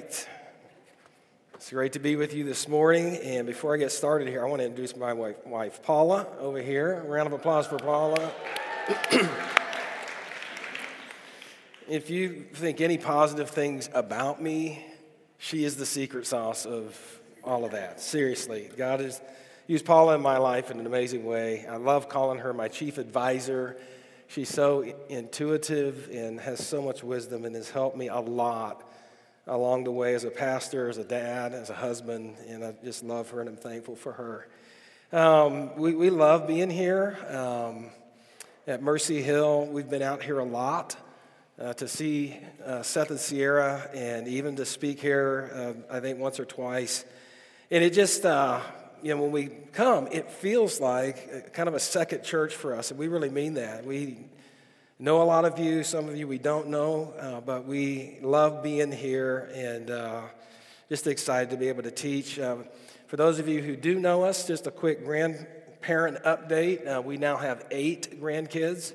right. It's great to be with you this morning. And before I get started here, I want to introduce my wife, wife Paula, over here. A round of applause for Paula. if you think any positive things about me, she is the secret sauce of all of that. Seriously, God has used Paula in my life in an amazing way. I love calling her my chief advisor. She's so intuitive and has so much wisdom and has helped me a lot along the way as a pastor, as a dad, as a husband, and I just love her and I'm thankful for her. Um, we, we love being here um, at Mercy Hill. We've been out here a lot uh, to see uh, Seth and Sierra and even to speak here, uh, I think once or twice. And it just, uh, you know, when we come, it feels like kind of a second church for us, and we really mean that. We know a lot of you, some of you we don't know, uh, but we love being here and uh, just excited to be able to teach. Uh, for those of you who do know us, just a quick grandparent update. Uh, we now have eight grandkids.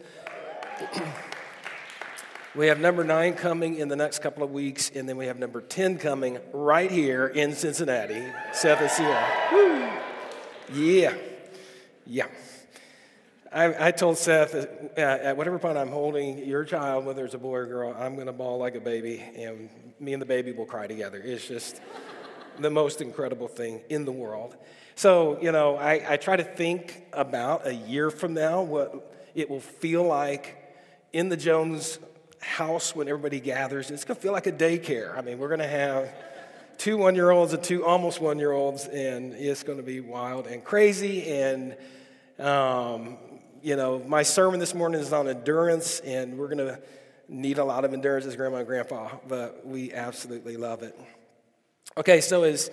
we have number nine coming in the next couple of weeks, and then we have number 10 coming right here in Cincinnati, Seth and Sierra. Yeah, yeah. I, I told Seth that at whatever point I'm holding your child, whether it's a boy or girl, I'm going to bawl like a baby, and me and the baby will cry together. It's just the most incredible thing in the world. So, you know, I, I try to think about a year from now what it will feel like in the Jones house when everybody gathers. It's going to feel like a daycare. I mean, we're going to have two one year olds and two almost one year olds, and it's going to be wild and crazy. And um, you know, my sermon this morning is on endurance, and we're going to need a lot of endurance as grandma and grandpa, but we absolutely love it. Okay, so as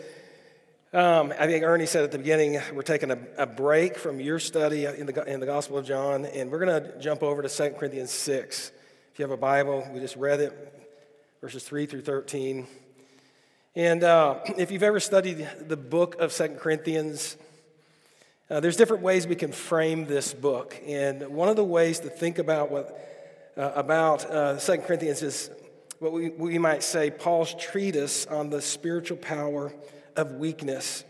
um, I think Ernie said at the beginning, we're taking a, a, break from your study in the, in the Gospel of John, and we're going to jump over to 2 Corinthians 6. If you have a Bible, we just read it, verses 3 through 13. And uh, if you've ever studied the book of 2 Corinthians, uh, there's different ways we can frame this book, and one of the ways to think about what uh, about uh, Second Corinthians is what we, we might say Paul's treatise on the spiritual power of weakness,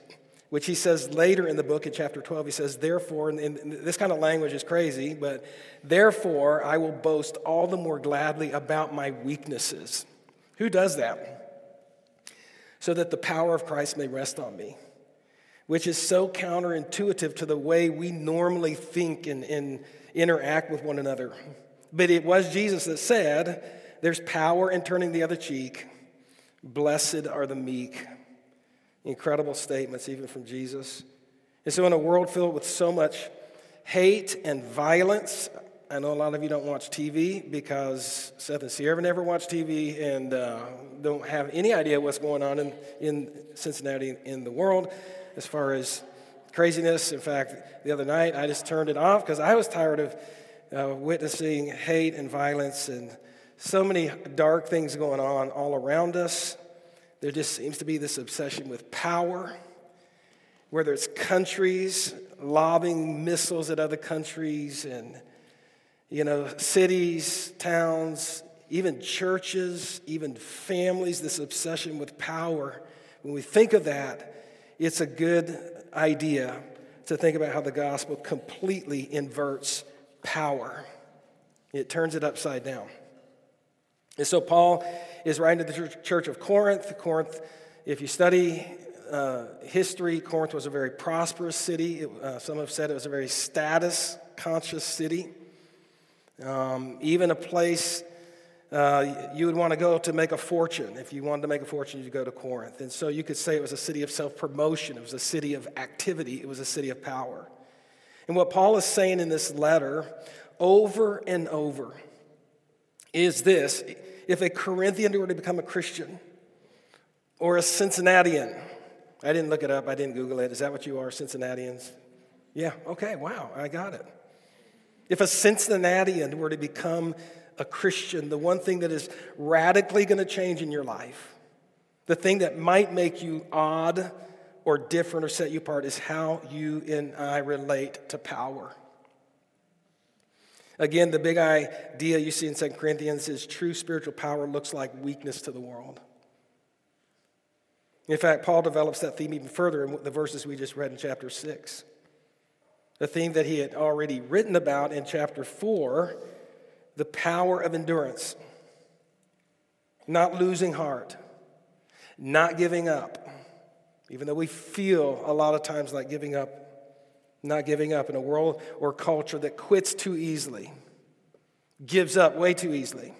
which he says later in the book in chapter 12. He says, Therefore, and, and this kind of language is crazy, but therefore I will boast all the more gladly about my weaknesses. Who does that? So that the power of Christ may rest on me which is so counterintuitive to the way we normally think and, and interact with one another. But it was Jesus that said, There's power in turning the other cheek. Blessed are the meek. Incredible statements, even from Jesus. And so, in a world filled with so much hate and violence, I know a lot of you don't watch TV because Seth and Sierra never watch TV and uh, don't have any idea what's going on in, in Cincinnati in the world as far as craziness. In fact, the other night I just turned it off because I was tired of uh, witnessing hate and violence and so many dark things going on all around us. There just seems to be this obsession with power, whether it's countries lobbing missiles at other countries and you know cities towns even churches even families this obsession with power when we think of that it's a good idea to think about how the gospel completely inverts power, it turns it upside down. And so Paul is writing to the church of Corinth. Corinth, if you study uh, history, Corinth was a very prosperous city. It, uh, some have said it was a very status conscious city. Um, even a place uh, you would want to go to make a fortune. If you wanted to make a fortune, you'd go to Corinth. And so you could say it was a city of self promotion, it was a city of activity, it was a city of power. And what Paul is saying in this letter over and over is this if a Corinthian were to become a Christian or a Cincinnatian, I didn't look it up, I didn't Google it. Is that what you are, Cincinnatians? Yeah, okay, wow, I got it. If a Cincinnatian were to become a Christian, the one thing that is radically going to change in your life, the thing that might make you odd or different or set you apart, is how you and I relate to power. Again, the big idea you see in 2 Corinthians is true spiritual power looks like weakness to the world. In fact, Paul develops that theme even further in the verses we just read in chapter 6. The theme that he had already written about in chapter 4 the power of endurance, not losing heart, not giving up, even though we feel a lot of times like giving up, not giving up in a world or culture that quits too easily, gives up way too easily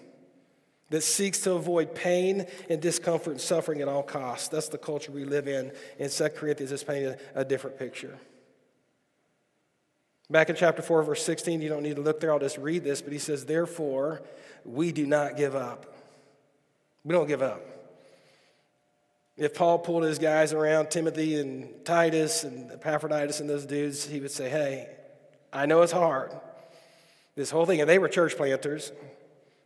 that seeks to avoid pain and discomfort and suffering at all costs. That's the culture we live in. In 2 Corinthians, it's painting a different picture. Back in chapter 4, verse 16, you don't need to look there, I'll just read this, but he says, Therefore, we do not give up. We don't give up. If Paul pulled his guys around, Timothy and Titus and Epaphroditus and those dudes, he would say, Hey, I know it's hard. This whole thing, and they were church planters.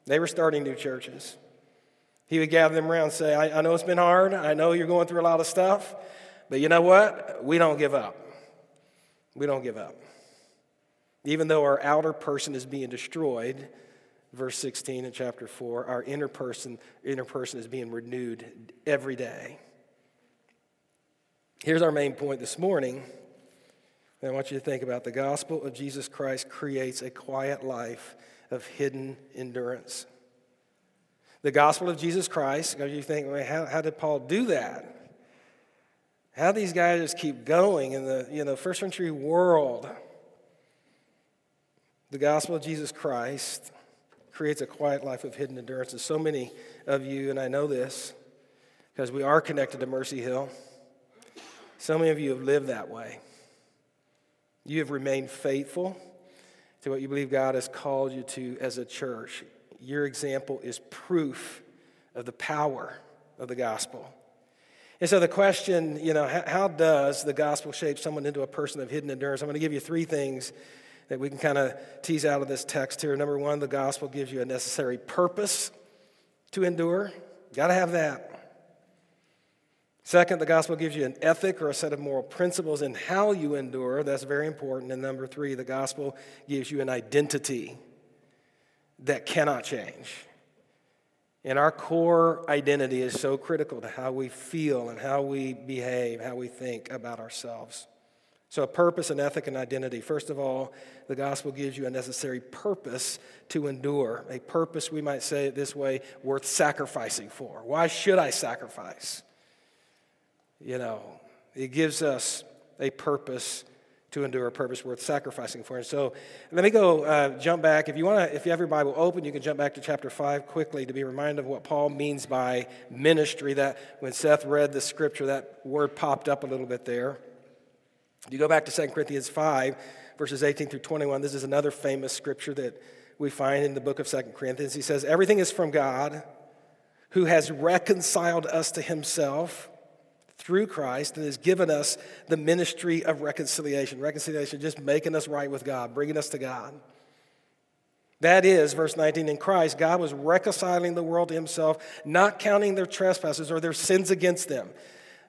They were starting new churches. He would gather them around and say, I, I know it's been hard. I know you're going through a lot of stuff. But you know what? We don't give up. We don't give up. Even though our outer person is being destroyed, verse 16 in chapter 4, our inner person, inner person is being renewed every day. Here's our main point this morning. I want you to think about the gospel of Jesus Christ creates a quiet life of hidden endurance. The gospel of Jesus Christ, you think, well, how, how did Paul do that? How these guys just keep going in the you know, first century world? The gospel of Jesus Christ creates a quiet life of hidden endurance. And so many of you, and I know this because we are connected to Mercy Hill, so many of you have lived that way. You have remained faithful to what you believe God has called you to as a church. Your example is proof of the power of the gospel. And so the question, you know, how, how does the gospel shape someone into a person of hidden endurance? I'm going to give you three things that we can kind of tease out of this text here. Number one, the gospel gives you a necessary purpose to endure. Got to have that. Second, the gospel gives you an ethic or a set of moral principles in how you endure. That's very important. And number three, the gospel gives you an identity that cannot change. And our core identity is so critical to how we feel and how we behave, how we think about ourselves. So, a purpose, an ethic, and identity. First of all, the gospel gives you a necessary purpose to endure. A purpose, we might say it this way, worth sacrificing for. Why should I sacrifice? You know, it gives us a purpose to endure a purpose worth sacrificing for. And so let me go uh, jump back. If you want to, if you have your Bible open, you can jump back to chapter 5 quickly to be reminded of what Paul means by ministry. That when Seth read the scripture, that word popped up a little bit there. You go back to 2 Corinthians 5, verses 18 through 21. This is another famous scripture that we find in the book of 2 Corinthians. He says, Everything is from God who has reconciled us to himself through Christ and has given us the ministry of reconciliation. Reconciliation, just making us right with God, bringing us to God. That is, verse 19, in Christ, God was reconciling the world to himself, not counting their trespasses or their sins against them.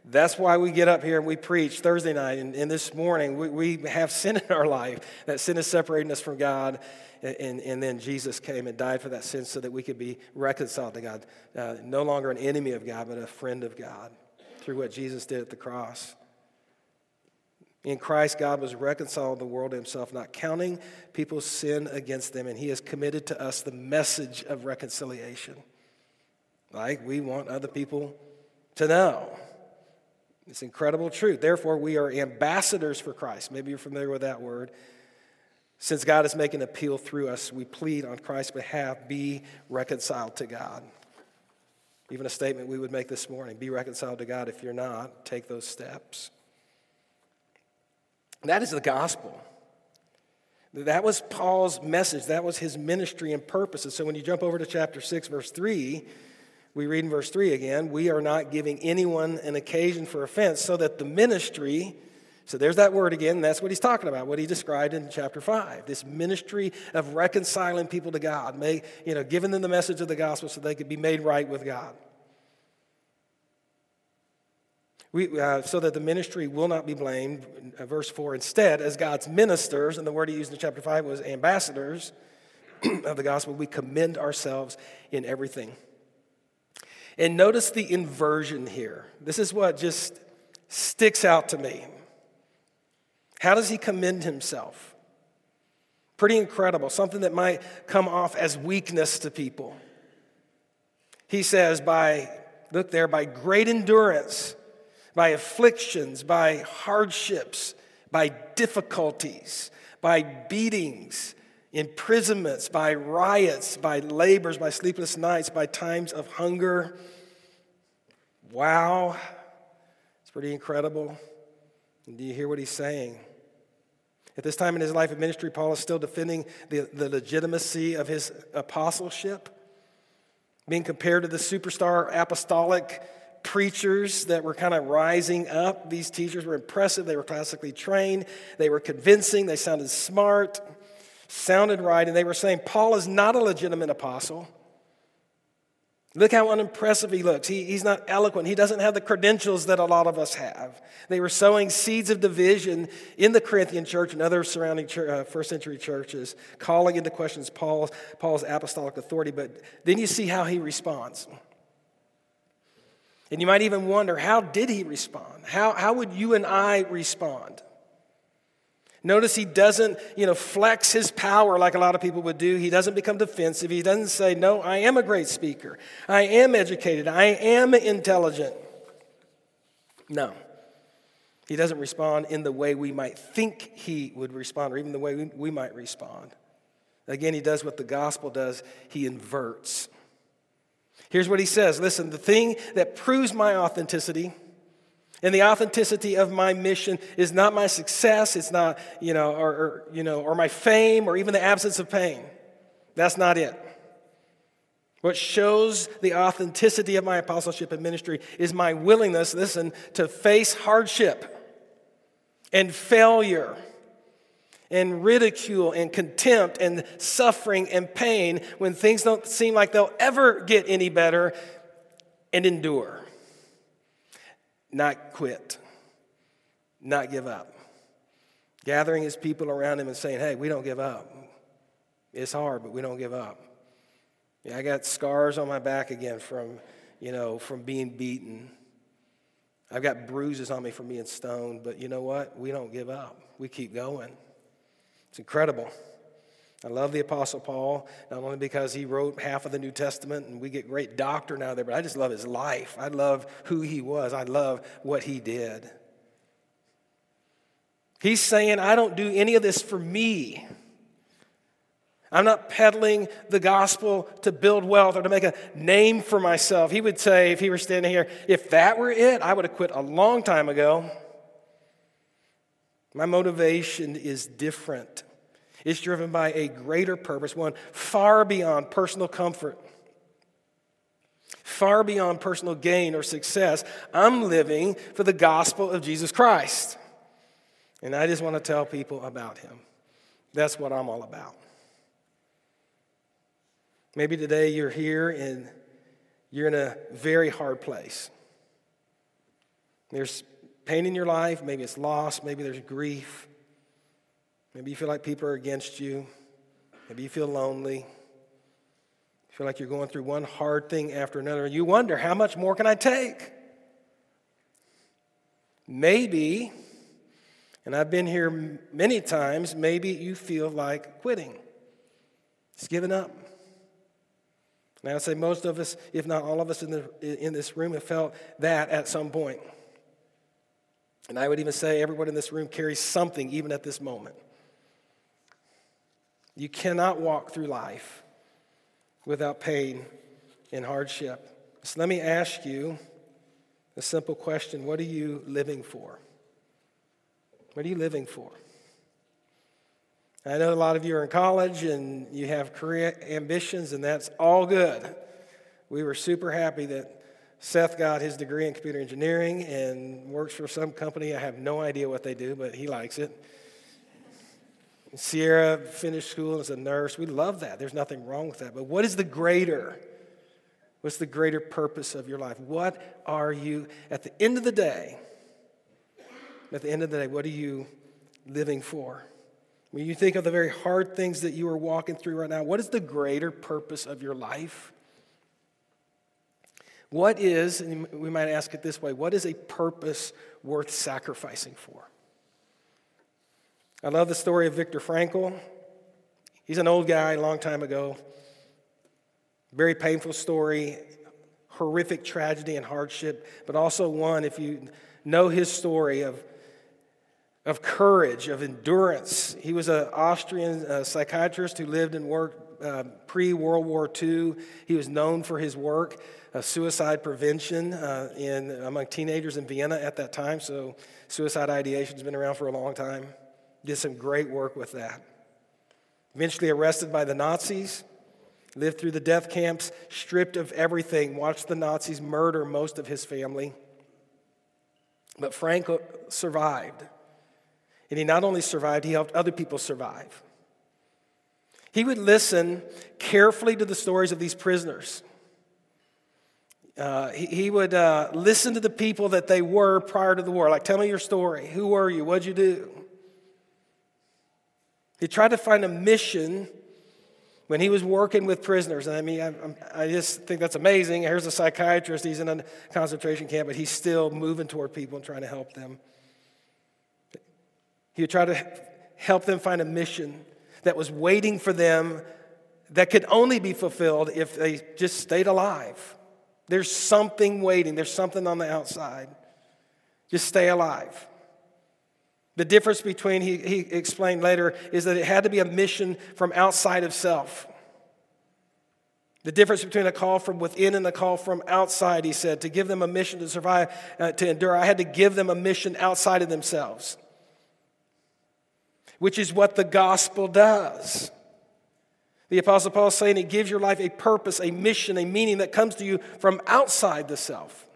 That's why we get up here and we preach Thursday night and, and this morning. We, we, have sin in our life. That sin is separating us from God. And, and, then Jesus came and died for that sin so that we could be reconciled to God. Uh, no longer an enemy of God, but a friend of God through what Jesus did at the cross. In Christ, God was reconciled the world to himself, not counting people's sin against them, and he has committed to us the message of reconciliation. Like we want other people to know. It's incredible truth. Therefore, we are ambassadors for Christ. Maybe you're familiar with that word. Since God is making appeal through us, we plead on Christ's behalf be reconciled to God. Even a statement we would make this morning be reconciled to God. If you're not, take those steps. That is the gospel. That was Paul's message. That was his ministry and purpose. And so when you jump over to chapter 6, verse 3, we read in verse 3 again, we are not giving anyone an occasion for offense, so that the ministry so there's that word again. That's what he's talking about, what he described in chapter 5. This ministry of reconciling people to God, make, you know, giving them the message of the gospel so they could be made right with God. We, uh, so that the ministry will not be blamed. Uh, verse 4 instead, as God's ministers, and the word he used in chapter 5 was ambassadors of the gospel, we commend ourselves in everything. And notice the inversion here. This is what just sticks out to me. How does he commend himself? Pretty incredible, something that might come off as weakness to people. He says, by, look there, by great endurance, by afflictions, by hardships, by difficulties, by beatings, imprisonments, by riots, by labors, by sleepless nights, by times of hunger. Wow, it's pretty incredible. And do you hear what he's saying? At this time in his life of ministry, Paul is still defending the, the legitimacy of his apostleship, being compared to the superstar apostolic preachers that were kind of rising up. These teachers were impressive, they were classically trained, they were convincing, they sounded smart, sounded right, and they were saying, Paul is not a legitimate apostle. Look how unimpressive he looks. He, he's not eloquent. He doesn't have the credentials that a lot of us have. They were sowing seeds of division in the Corinthian church and other surrounding church, uh, first century churches, calling into questions Paul's, Paul's apostolic authority. But then you see how he responds. And you might even wonder how did he respond? How, how would you and I respond? Notice he doesn't, you know, flex his power like a lot of people would do. He doesn't become defensive. He doesn't say, "No, I am a great speaker. I am educated. I am intelligent." No. He doesn't respond in the way we might think he would respond, or even the way we, might respond. Again, he does what the gospel does he inverts. Here's what he says Listen, the thing that proves my authenticity and the authenticity of my mission is not my success, it's not, you know, or, or, you know, or my fame or even the absence of pain. That's not it. What shows the authenticity of my apostleship and ministry is my willingness, listen, to face hardship and failure and ridicule and contempt and suffering and pain when things don't seem like they'll ever get any better and endure not quit, not give up. Gathering his people around him and saying, Hey, we don't give up. It's hard, but we don't give up. Yeah, I got scars on my back again from, you know, from being beaten. I've got bruises on me from being stoned, but you know what? We don't give up. We keep going. It's incredible. I love the Apostle Paul, not only because he wrote half of the New Testament and we get great doctrine out of there, but I just love his life. I love who he was. I love what he did. He's saying, I don't do any of this for me. I'm not peddling the gospel to build wealth or to make a name for myself. He would say, if he were standing here, if that were it, I would have quit a long time ago. My motivation is different. It's driven by a greater purpose, one far beyond personal comfort, far beyond personal gain or success. I'm living for the gospel of Jesus Christ. And I just want to tell people about him. That's what I'm all about. Maybe today you're here and you're in a very hard place. There's pain in your life, maybe it's loss, maybe there's grief. Maybe you feel like people are against you. Maybe you feel lonely. You feel like you're going through one hard thing after another. You wonder, how much more can I take? Maybe, and I've been here many times, maybe you feel like quitting, just giving up. And I would say most of us, if not all of us in, the, in this room, have felt that at some point. And I would even say everyone in this room carries something even at this moment. You cannot walk through life without pain and hardship. So let me ask you a simple question What are you living for? What are you living for? I know a lot of you are in college and you have career ambitions, and that's all good. We were super happy that Seth got his degree in computer engineering and works for some company. I have no idea what they do, but he likes it. Sierra finished school as a nurse. We love that. There's nothing wrong with that. But what is the greater? What's the greater purpose of your life? What are you, at the end of the day, at the end of the day, what are you living for? When you think of the very hard things that you are walking through right now, what is the greater purpose of your life? What is, and we might ask it this way, what is a purpose worth sacrificing for? I love the story of Viktor Frankl. He's an old guy, a long time ago. Very painful story, horrific tragedy and hardship, but also one, if you know his story, of, of courage, of endurance. He was an Austrian uh, psychiatrist who lived and worked uh, pre World War II. He was known for his work, uh, suicide prevention uh, in, among teenagers in Vienna at that time. So, suicide ideation has been around for a long time. Did some great work with that. Eventually arrested by the Nazis, lived through the death camps, stripped of everything, watched the Nazis murder most of his family. But Frankl survived. And he not only survived, he helped other people survive. He would listen carefully to the stories of these prisoners. Uh, he, he, would uh, listen to the people that they were prior to the war. Like, tell me your story. Who were you? What'd you do? He tried to find a mission when he was working with prisoners. And I mean, I, I, just think that's amazing. Here's a psychiatrist, he's in a concentration camp, but he's still moving toward people and trying to help them. He would try to help them find a mission that was waiting for them that could only be fulfilled if they just stayed alive. There's something waiting, there's something on the outside. Just stay alive. The difference between, he, he explained later, is that it had to be a mission from outside of self. The difference between a call from within and a call from outside, he said, to give them a mission to survive, uh, to endure, I had to give them a mission outside of themselves, which is what the gospel does. The Apostle Paul is saying it gives your life a purpose, a mission, a meaning that comes to you from outside the self.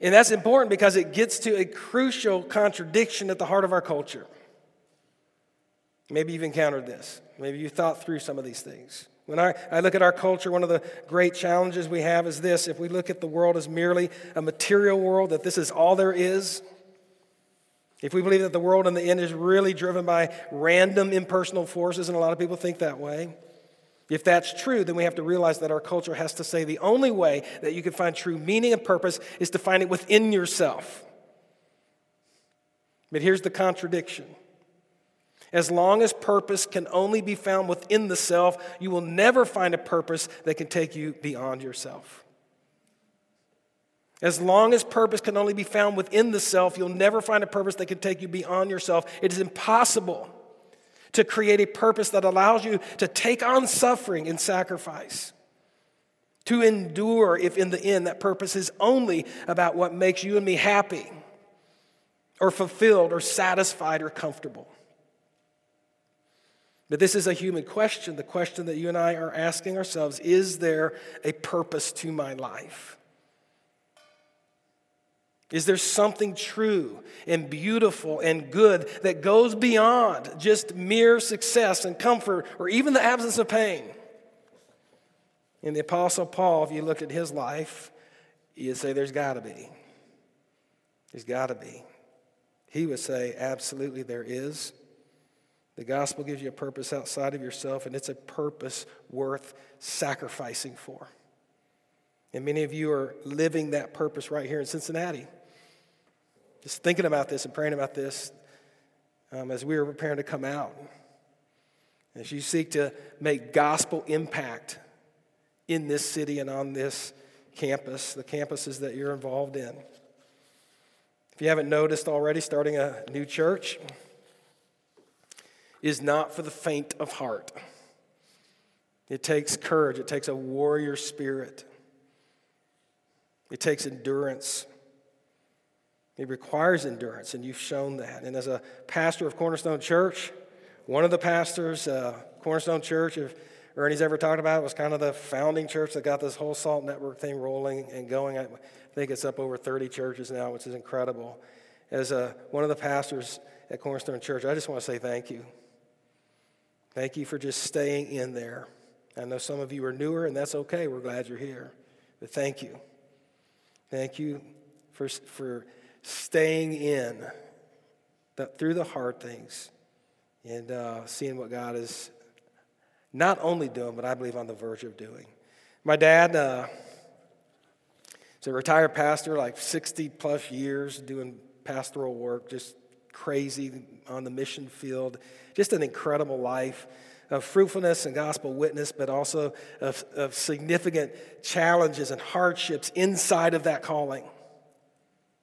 And that's important because it gets to a crucial contradiction at the heart of our culture. Maybe you've encountered this. Maybe you thought through some of these things. When I, I look at our culture, one of the great challenges we have is this if we look at the world as merely a material world, that this is all there is, if we believe that the world in the end is really driven by random impersonal forces, and a lot of people think that way, if that's true, then we have to realize that our culture has to say the only way that you can find true meaning and purpose is to find it within yourself. But here's the contradiction. As long as purpose can only be found within the self, you will never find a purpose that can take you beyond yourself. As long as purpose can only be found within the self, you'll never find a purpose that can take you beyond yourself. It is impossible to create a purpose that allows you to take on suffering and sacrifice, to endure if in the end that purpose is only about what makes you and me happy or fulfilled or satisfied or comfortable. But this is a human question. The question that you and I are asking ourselves is there a purpose to my life? Is there something true and beautiful and good that goes beyond just mere success and comfort or even the absence of pain? In the Apostle Paul, if you look at his life, you'd say there's got to be. There's got to be. He would say, absolutely, there is. The gospel gives you a purpose outside of yourself, and it's a purpose worth sacrificing for. And many of you are living that purpose right here in Cincinnati. Just thinking about this and praying about this um, as we were preparing to come out. As you seek to make gospel impact in this city and on this campus, the campuses that you're involved in. If you haven't noticed already, starting a new church is not for the faint of heart. It takes courage, it takes a warrior spirit, it takes endurance. It requires endurance, and you've shown that. And as a pastor of Cornerstone Church, one of the pastors, uh, Cornerstone Church, if Ernie's ever talked about, it was kind of the founding church that got this whole SALT network thing rolling and going. I think it's up over 30 churches now, which is incredible. As a, one of the pastors at Cornerstone Church, I just want to say thank you. Thank you for just staying in there. I know some of you are newer, and that's okay. We're glad you're here. But thank you. Thank you for, for staying in the, through the hard things and uh, seeing what God is not only doing, but I believe on the verge of doing. My dad uh, is a retired pastor, like 60 plus years doing pastoral work, just crazy on the mission field. Just an incredible life of fruitfulness and gospel witness, but also of, of significant challenges and hardships inside of that calling.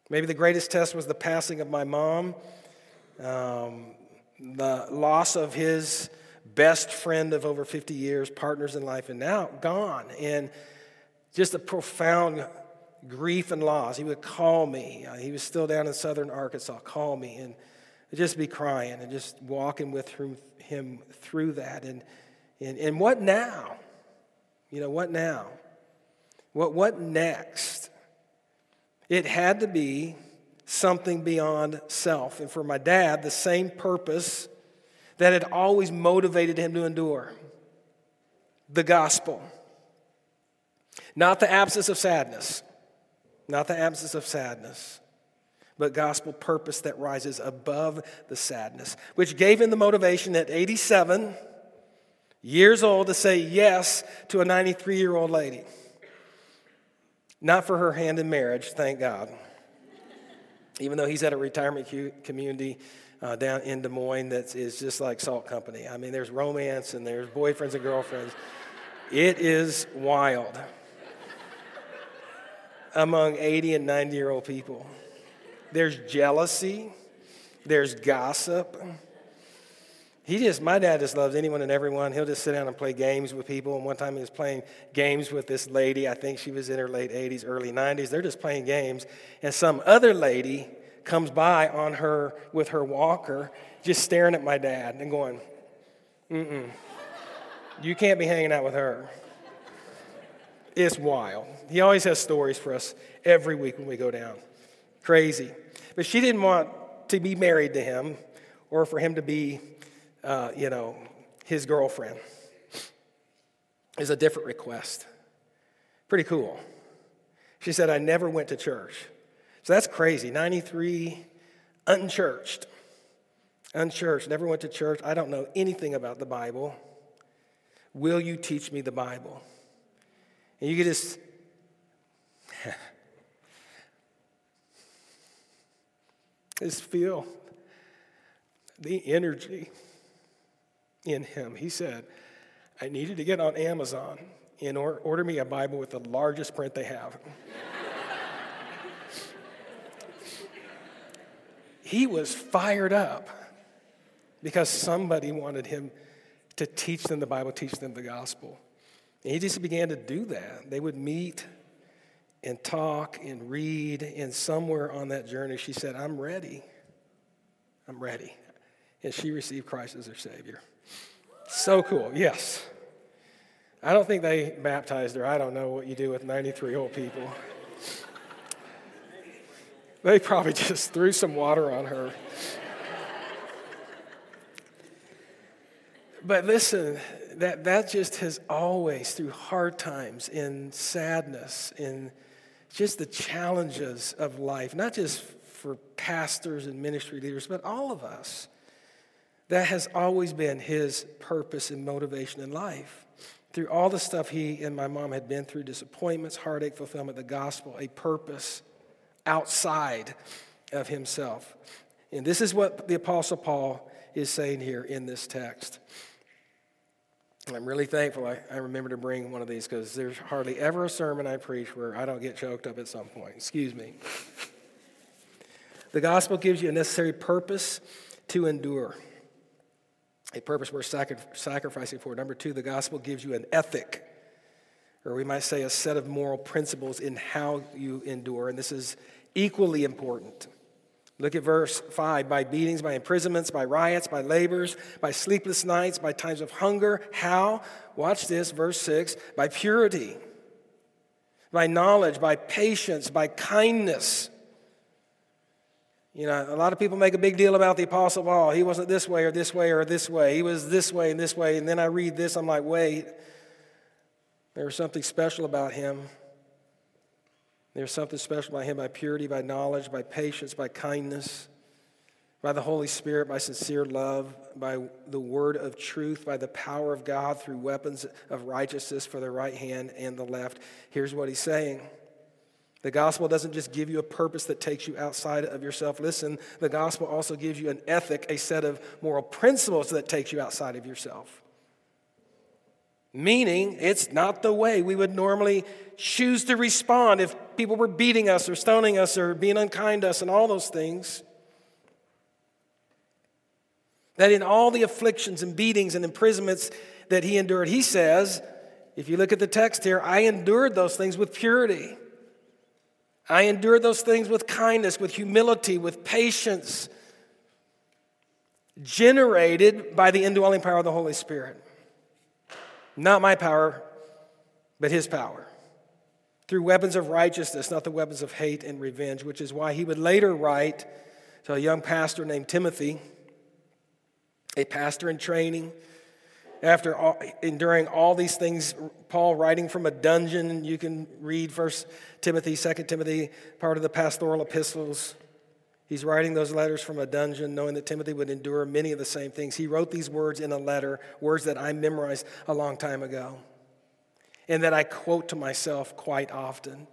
Maybe the greatest test was the passing of my mom, um, the loss of his best friend of over 50 years, partners in life, and now gone. And just a profound grief and loss. He would call me. Uh, he was still down in southern Arkansas, call me, and just be crying and just walking with him through that. And, and, and what now? You know, what now? What, what next? It had to be something beyond self. And for my dad, the same purpose that had always motivated him to endure the gospel. Not the absence of sadness, not the absence of sadness, but gospel purpose that rises above the sadness, which gave him the motivation at 87 years old to say yes to a 93 year old lady. Not for her hand in marriage, thank God. Even though he's at a retirement community uh, down in Des Moines that is just like Salt Company. I mean, there's romance and there's boyfriends and girlfriends. It is wild among 80 and 90 year old people. There's jealousy, there's gossip. He just, my dad just loves anyone and everyone. He'll just sit down and play games with people. And one time he was playing games with this lady. I think she was in her late 80s, early 90s. They're just playing games. And some other lady comes by on her with her walker, just staring at my dad and going, mm mm. You can't be hanging out with her. It's wild. He always has stories for us every week when we go down. Crazy. But she didn't want to be married to him or for him to be, uh, you know, his girlfriend. Is a different request. Pretty cool. She said, I never went to church. So that's crazy. 93, unchurched. Unchurched, never went to church. I don't know anything about the Bible. Will you teach me the Bible? And you could just just feel the energy in him. He said, I needed to get on Amazon and order me a Bible with the largest print they have. he was fired up because somebody wanted him to teach them the Bible, teach them the gospel. And he just began to do that. They would meet and talk and read, and somewhere on that journey, she said, I'm ready. I'm ready. And she received Christ as her Savior. So cool, yes. I don't think they baptized her. I don't know what you do with 93 old people. They probably just threw some water on her. But listen, that, that just has always, through hard times, in sadness, in just the challenges of life, not just for pastors and ministry leaders, but all of us, that has always been his purpose and motivation in life. Through all the stuff he and my mom had been through disappointments, heartache, fulfillment, the gospel, a purpose outside of himself. And this is what the Apostle Paul is saying here in this text. I'm really thankful I, I remember to bring one of these because there's hardly ever a sermon I preach where I don't get choked up at some point. Excuse me. The gospel gives you a necessary purpose to endure, a purpose worth sacrificing for. Number two, the gospel gives you an ethic, or we might say a set of moral principles in how you endure, and this is equally important. Look at verse 5 by beatings, by imprisonments, by riots, by labors, by sleepless nights, by times of hunger. How? Watch this, verse 6 by purity, by knowledge, by patience, by kindness. You know, a lot of people make a big deal about the Apostle Paul. He wasn't this way or this way or this way. He was this way and this way. And then I read this, I'm like, wait, there was something special about him. There's something special by him by purity, by knowledge, by patience, by kindness. by the Holy Spirit, by sincere love, by the word of truth, by the power of God through weapons of righteousness for the right hand and the left. Here's what he's saying. The gospel doesn't just give you a purpose that takes you outside of yourself. Listen, the gospel also gives you an ethic, a set of moral principles that takes you outside of yourself. Meaning, it's not the way we would normally choose to respond if people were beating us or stoning us or being unkind to us and all those things. That in all the afflictions and beatings and imprisonments that he endured, he says, if you look at the text here, I endured those things with purity. I endure those things with kindness, with humility, with patience, generated by the indwelling power of the Holy Spirit. Not my power, but his power. Through weapons of righteousness, not the weapons of hate and revenge, which is why he would later write to a young pastor named Timothy a pastor in training. After all, enduring all these things, Paul writing from a dungeon, you can read First Timothy, Second Timothy, part of the pastoral epistles. He's writing those letters from a dungeon, knowing that Timothy would endure many of the same things. He wrote these words in a letter, words that I memorized a long time ago, and that I quote to myself quite often.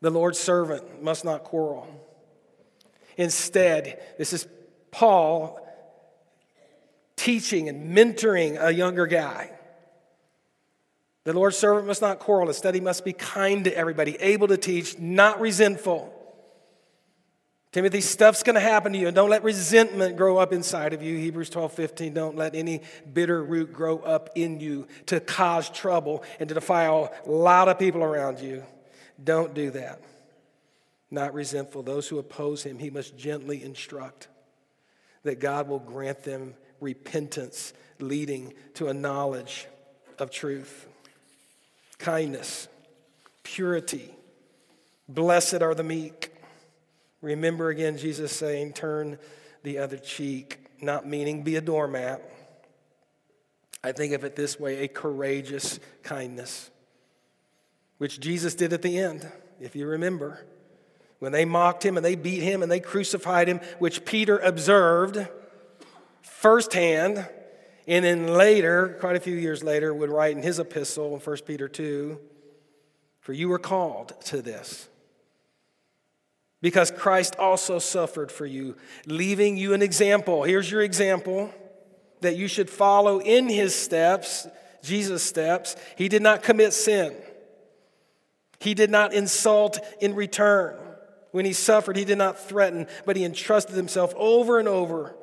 The Lord's servant must not quarrel. Instead, this is Paul teaching and mentoring a younger guy. The Lord's servant must not quarrel. Instead, he must be kind to everybody, able to teach, not resentful. Timothy, stuff's going to happen to you, and don't let resentment grow up inside of you. Hebrews 12, 15. Don't let any bitter root grow up in you to cause trouble and to defile a lot of people around you. Don't do that. Not resentful. Those who oppose him, he must gently instruct that God will grant them repentance leading to a knowledge of truth. Kindness, purity, blessed are the meek. Remember again Jesus saying, turn the other cheek, not meaning be a doormat. I think of it this way a courageous kindness, which Jesus did at the end, if you remember. When they mocked him and they beat him and they crucified him, which Peter observed, firsthand, and then later, quite a few years later, would write in his epistle in 1 Peter 2 For you were called to this. Because Christ also suffered for you, leaving you an example. Here's your example that you should follow in his steps, Jesus' steps. He did not commit sin, he did not insult in return. When he suffered, he did not threaten, but he entrusted himself over and over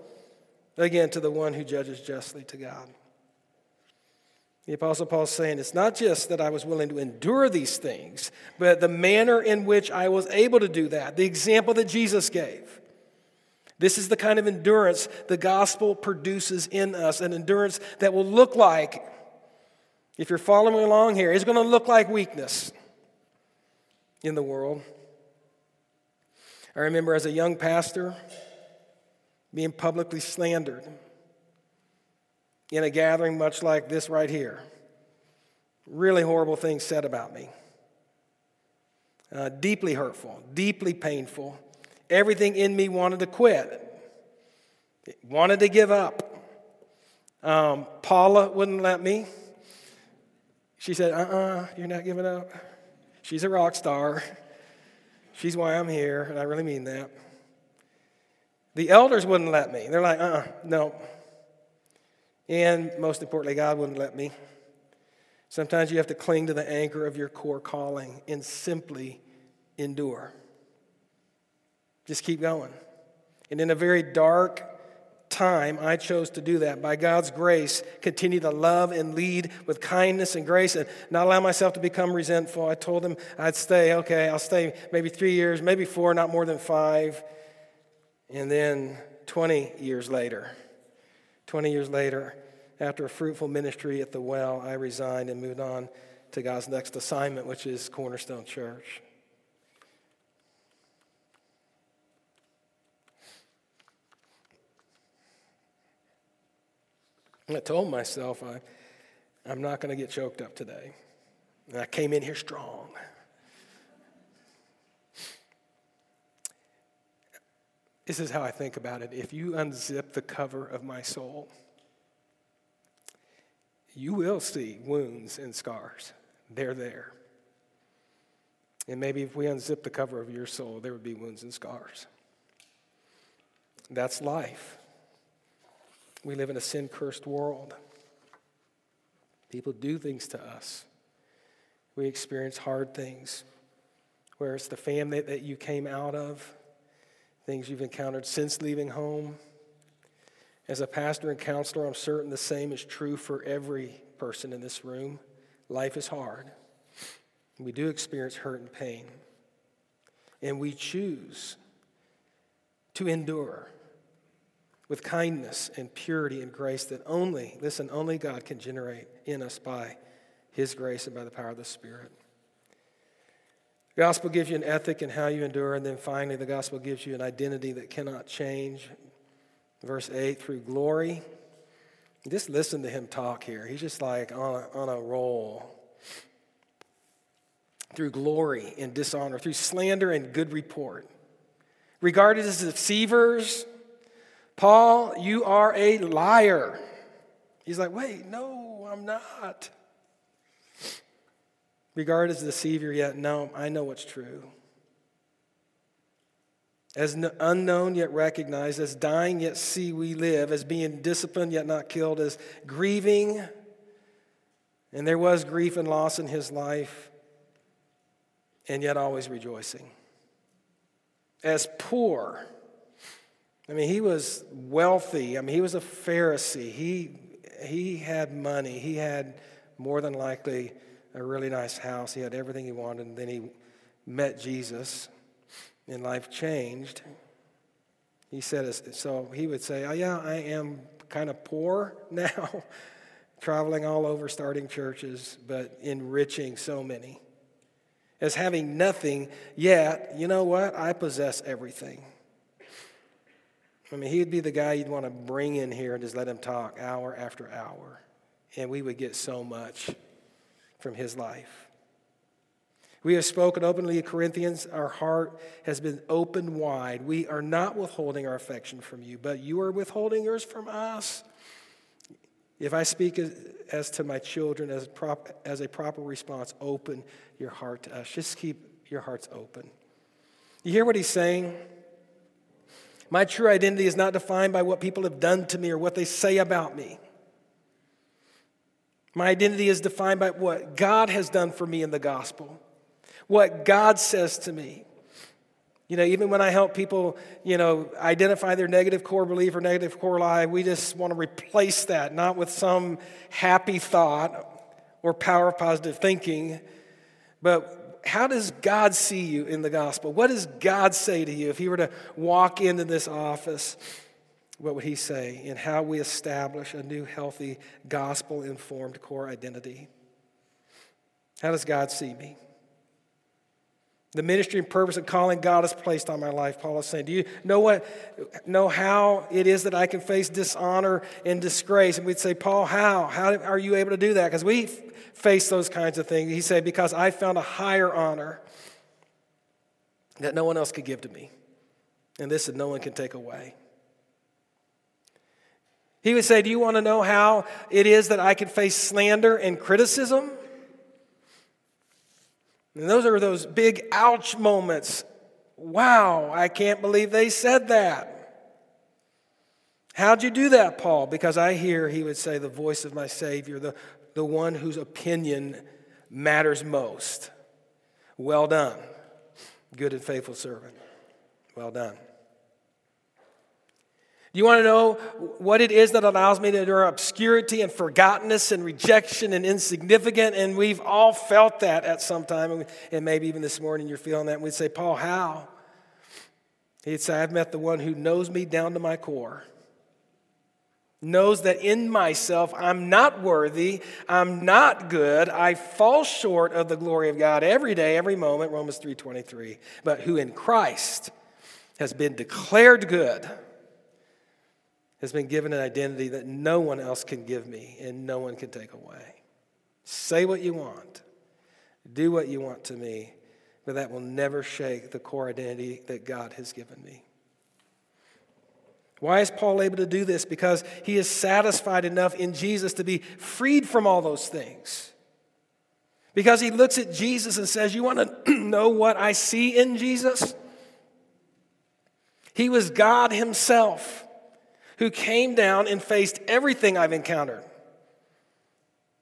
Again, to the one who judges justly to God. The Apostle Paul is saying it's not just that I was willing to endure these things, but the manner in which I was able to do that, the example that Jesus gave. This is the kind of endurance the gospel produces in us, an endurance that will look like, if you're following along here, it's going to look like weakness in the world. I remember as a young pastor, being publicly slandered in a gathering much like this right here. Really horrible things said about me. Uh, deeply hurtful, deeply painful. Everything in me wanted to quit, wanted to give up. Um, Paula wouldn't let me. She said, uh uh-uh, uh, you are not giving up. She's a rock star. She's why I'm here, and I really mean that. The elders wouldn't let me. They're like, uh uh-uh, no. And most importantly, God wouldn't let me. Sometimes you have to cling to the anchor of your core calling and simply endure. Just keep going. And in a very dark time, I chose to do that. By God's grace, continue to love and lead with kindness and grace and not allow myself to become resentful. I told him I'd stay. Okay, I'll stay maybe three years, maybe four, not more than five. And then 20 years later, 20 years later, after a fruitful ministry at the well, I resigned and moved on to God's next assignment, which is Cornerstone Church. I told myself I, I'm not going to get choked up today. And I came in here strong. This is how I think about it. If you unzip the cover of my soul, you will see wounds and scars. They're there. And maybe if we unzip the cover of your soul, there would be wounds and scars. That's life. We live in a sin cursed world. People do things to us. We experience hard things, where it's the family that you came out of, things you've encountered since leaving home. As a pastor and counselor, I'm certain the same is true for every person in this room. Life is hard. We do experience hurt and pain. And we choose to endure with kindness and purity and grace that only, listen, only God can generate in us by His grace and by the power of the Spirit. The gospel gives you an ethic in how you endure, and then finally, the gospel gives you an identity that cannot change. Verse 8 through glory. Just listen to him talk here. He's just like on a, on a roll. Through glory and dishonor, through slander and good report. Regarded as deceivers, Paul, you are a liar. He's like, wait, no, I'm not. Regarded as deceiver, yet no, I know what's true. As unknown yet recognized, as dying yet see we live, as being disciplined yet not killed, as grieving, and there was grief and loss in his life, and yet always rejoicing. As poor, I mean, he was wealthy. I mean, he was a Pharisee. He, he had money. He had more than likely a really nice house. He had everything he wanted. And then he met Jesus, and life changed. He said, so he would say, Oh, yeah, I am kind of poor now, traveling all over, starting churches, but enriching so many. As having nothing, yet, you know what? I possess everything. I mean, he'd be the guy you'd want to bring in here and just let him talk hour after hour. And we would get so much from his life. We have spoken openly to Corinthians. Our heart has been opened wide. We are not withholding our affection from you, but you are withholding yours from us. If I speak as, as to my children as, prop, as a proper response, open your heart to us. Just keep your hearts open. You hear what he's saying? My true identity is not defined by what people have done to me or what they say about me. My identity is defined by what God has done for me in the gospel, what God says to me. You know, even when I help people, you know, identify their negative core belief or negative core lie, we just want to replace that, not with some happy thought or power of positive thinking, but how does God see you in the gospel? What does God say to you if He were to walk into this office? What would He say in how we establish a new, healthy, gospel informed core identity? How does God see me? The ministry and purpose and calling God has placed on my life, Paul is saying. Do you know what know how it is that I can face dishonor and disgrace? And we'd say, Paul, how? How are you able to do that? Because we face those kinds of things. He said, Because I found a higher honor that no one else could give to me. And this that no one can take away. He would say, Do you want to know how it is that I can face slander and criticism? And those are those big ouch moments. Wow, I can't believe they said that. How'd you do that, Paul? Because I hear, he would say, the voice of my Savior, the, the one whose opinion matters most. Well done, good and faithful servant. Well done. You want to know what it is that allows me to endure obscurity and forgottenness and rejection and insignificant? And we've all felt that at some time. And maybe even this morning you're feeling that. And we'd say, Paul, how? He'd say, I've met the one who knows me down to my core. Knows that in myself I'm not worthy, I'm not good, I fall short of the glory of God every day, every moment, Romans 3:23. But who in Christ has been declared good has been given an identity that no one else can give me and no one can take away. Say what you want, do what you want to me, but that will never shake the core identity that God has given me. Why is Paul able to do this? Because he is satisfied enough in Jesus to be freed from all those things. Because he looks at Jesus and says, You want to know what I see in Jesus? He was God Himself who came down and faced everything I've encountered.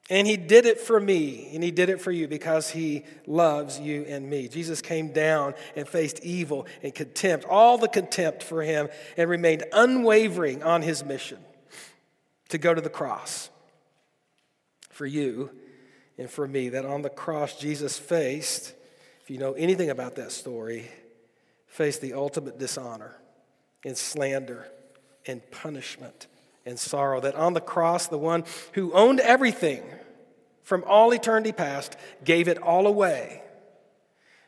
And he did it for me, and he did it for you because he loves you and me. Jesus came down and faced evil and contempt, all the contempt for him, and remained unwavering on his mission to go to the cross for you and for me. That on the cross, Jesus faced, if you know anything about that story, faced the ultimate dishonor and slander and punishment and sorrow. That on the cross, the one who owned everything from all eternity past gave it all away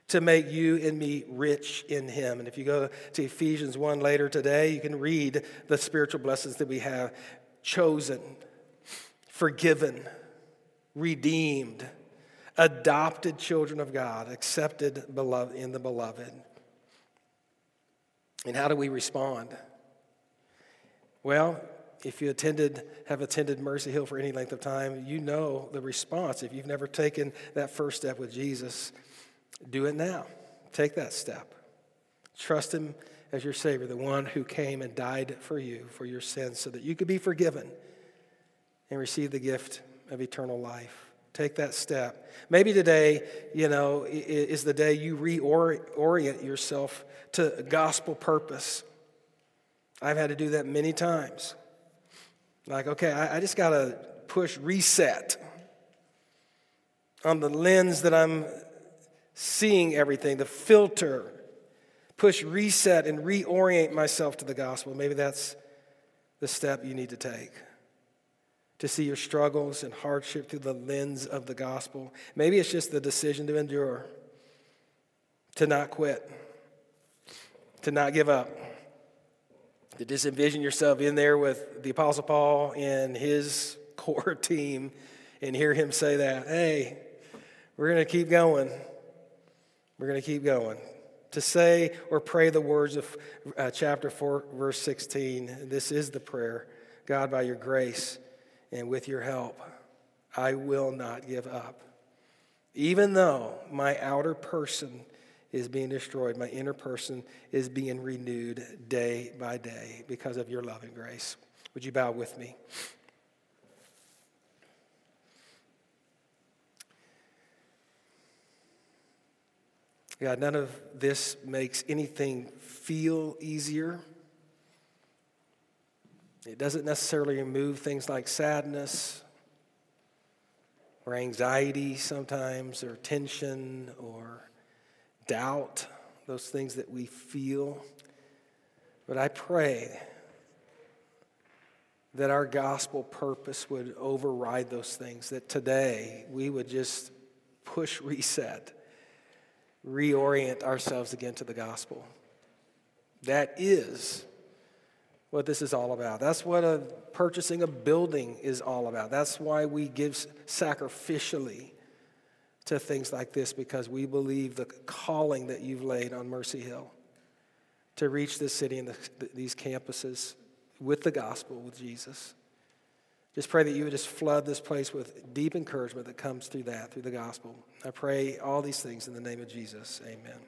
to make you and me rich in him. And if you go to Ephesians 1 later today, you can read the spiritual blessings that we have chosen, forgiven, redeemed, adopted children of God, accepted beloved in the beloved. And how do we respond? Well, if you attended, have attended Mercy Hill for any length of time, you know the response. If you've never taken that first step with Jesus, do it now. Take that step. Trust Him as your Savior, the one who came and died for you, for your sins, so that you could be forgiven and receive the gift of eternal life. Take that step. Maybe today, you know, is the day you reorient yourself to gospel purpose. I've had to do that many times. Like, okay, I, I just got to push reset on the lens that I'm seeing everything, the filter. Push reset and reorient myself to the gospel. Maybe that's the step you need to take to see your struggles and hardship through the lens of the gospel. Maybe it's just the decision to endure, to not quit, to not give up to just envision yourself in there with the Apostle Paul and his core team and hear him say that, hey, we're going to keep going. We're going to keep going. To say or pray the words of uh, chapter 4, verse 16, this is the prayer God, by your grace and with your help, I will not give up. Even though my outer person is being destroyed. My inner person is being renewed day by day because of your love and grace. Would you bow with me? God, none of this makes anything feel easier. It doesn't necessarily remove things like sadness or anxiety sometimes or tension or doubt, those things that we feel. But I pray that our gospel purpose would override those things, that today we would just push reset, reorient ourselves again to the gospel. That is what this is all about. That's what a purchasing a building is all about. That's why we give sacrificially to things like this because we believe the calling that you've laid on Mercy Hill to reach this city and the, these campuses with the gospel, with Jesus. Just pray that you would just flood this place with deep encouragement that comes through that, through the gospel. I pray all these things in the name of Jesus. Amen.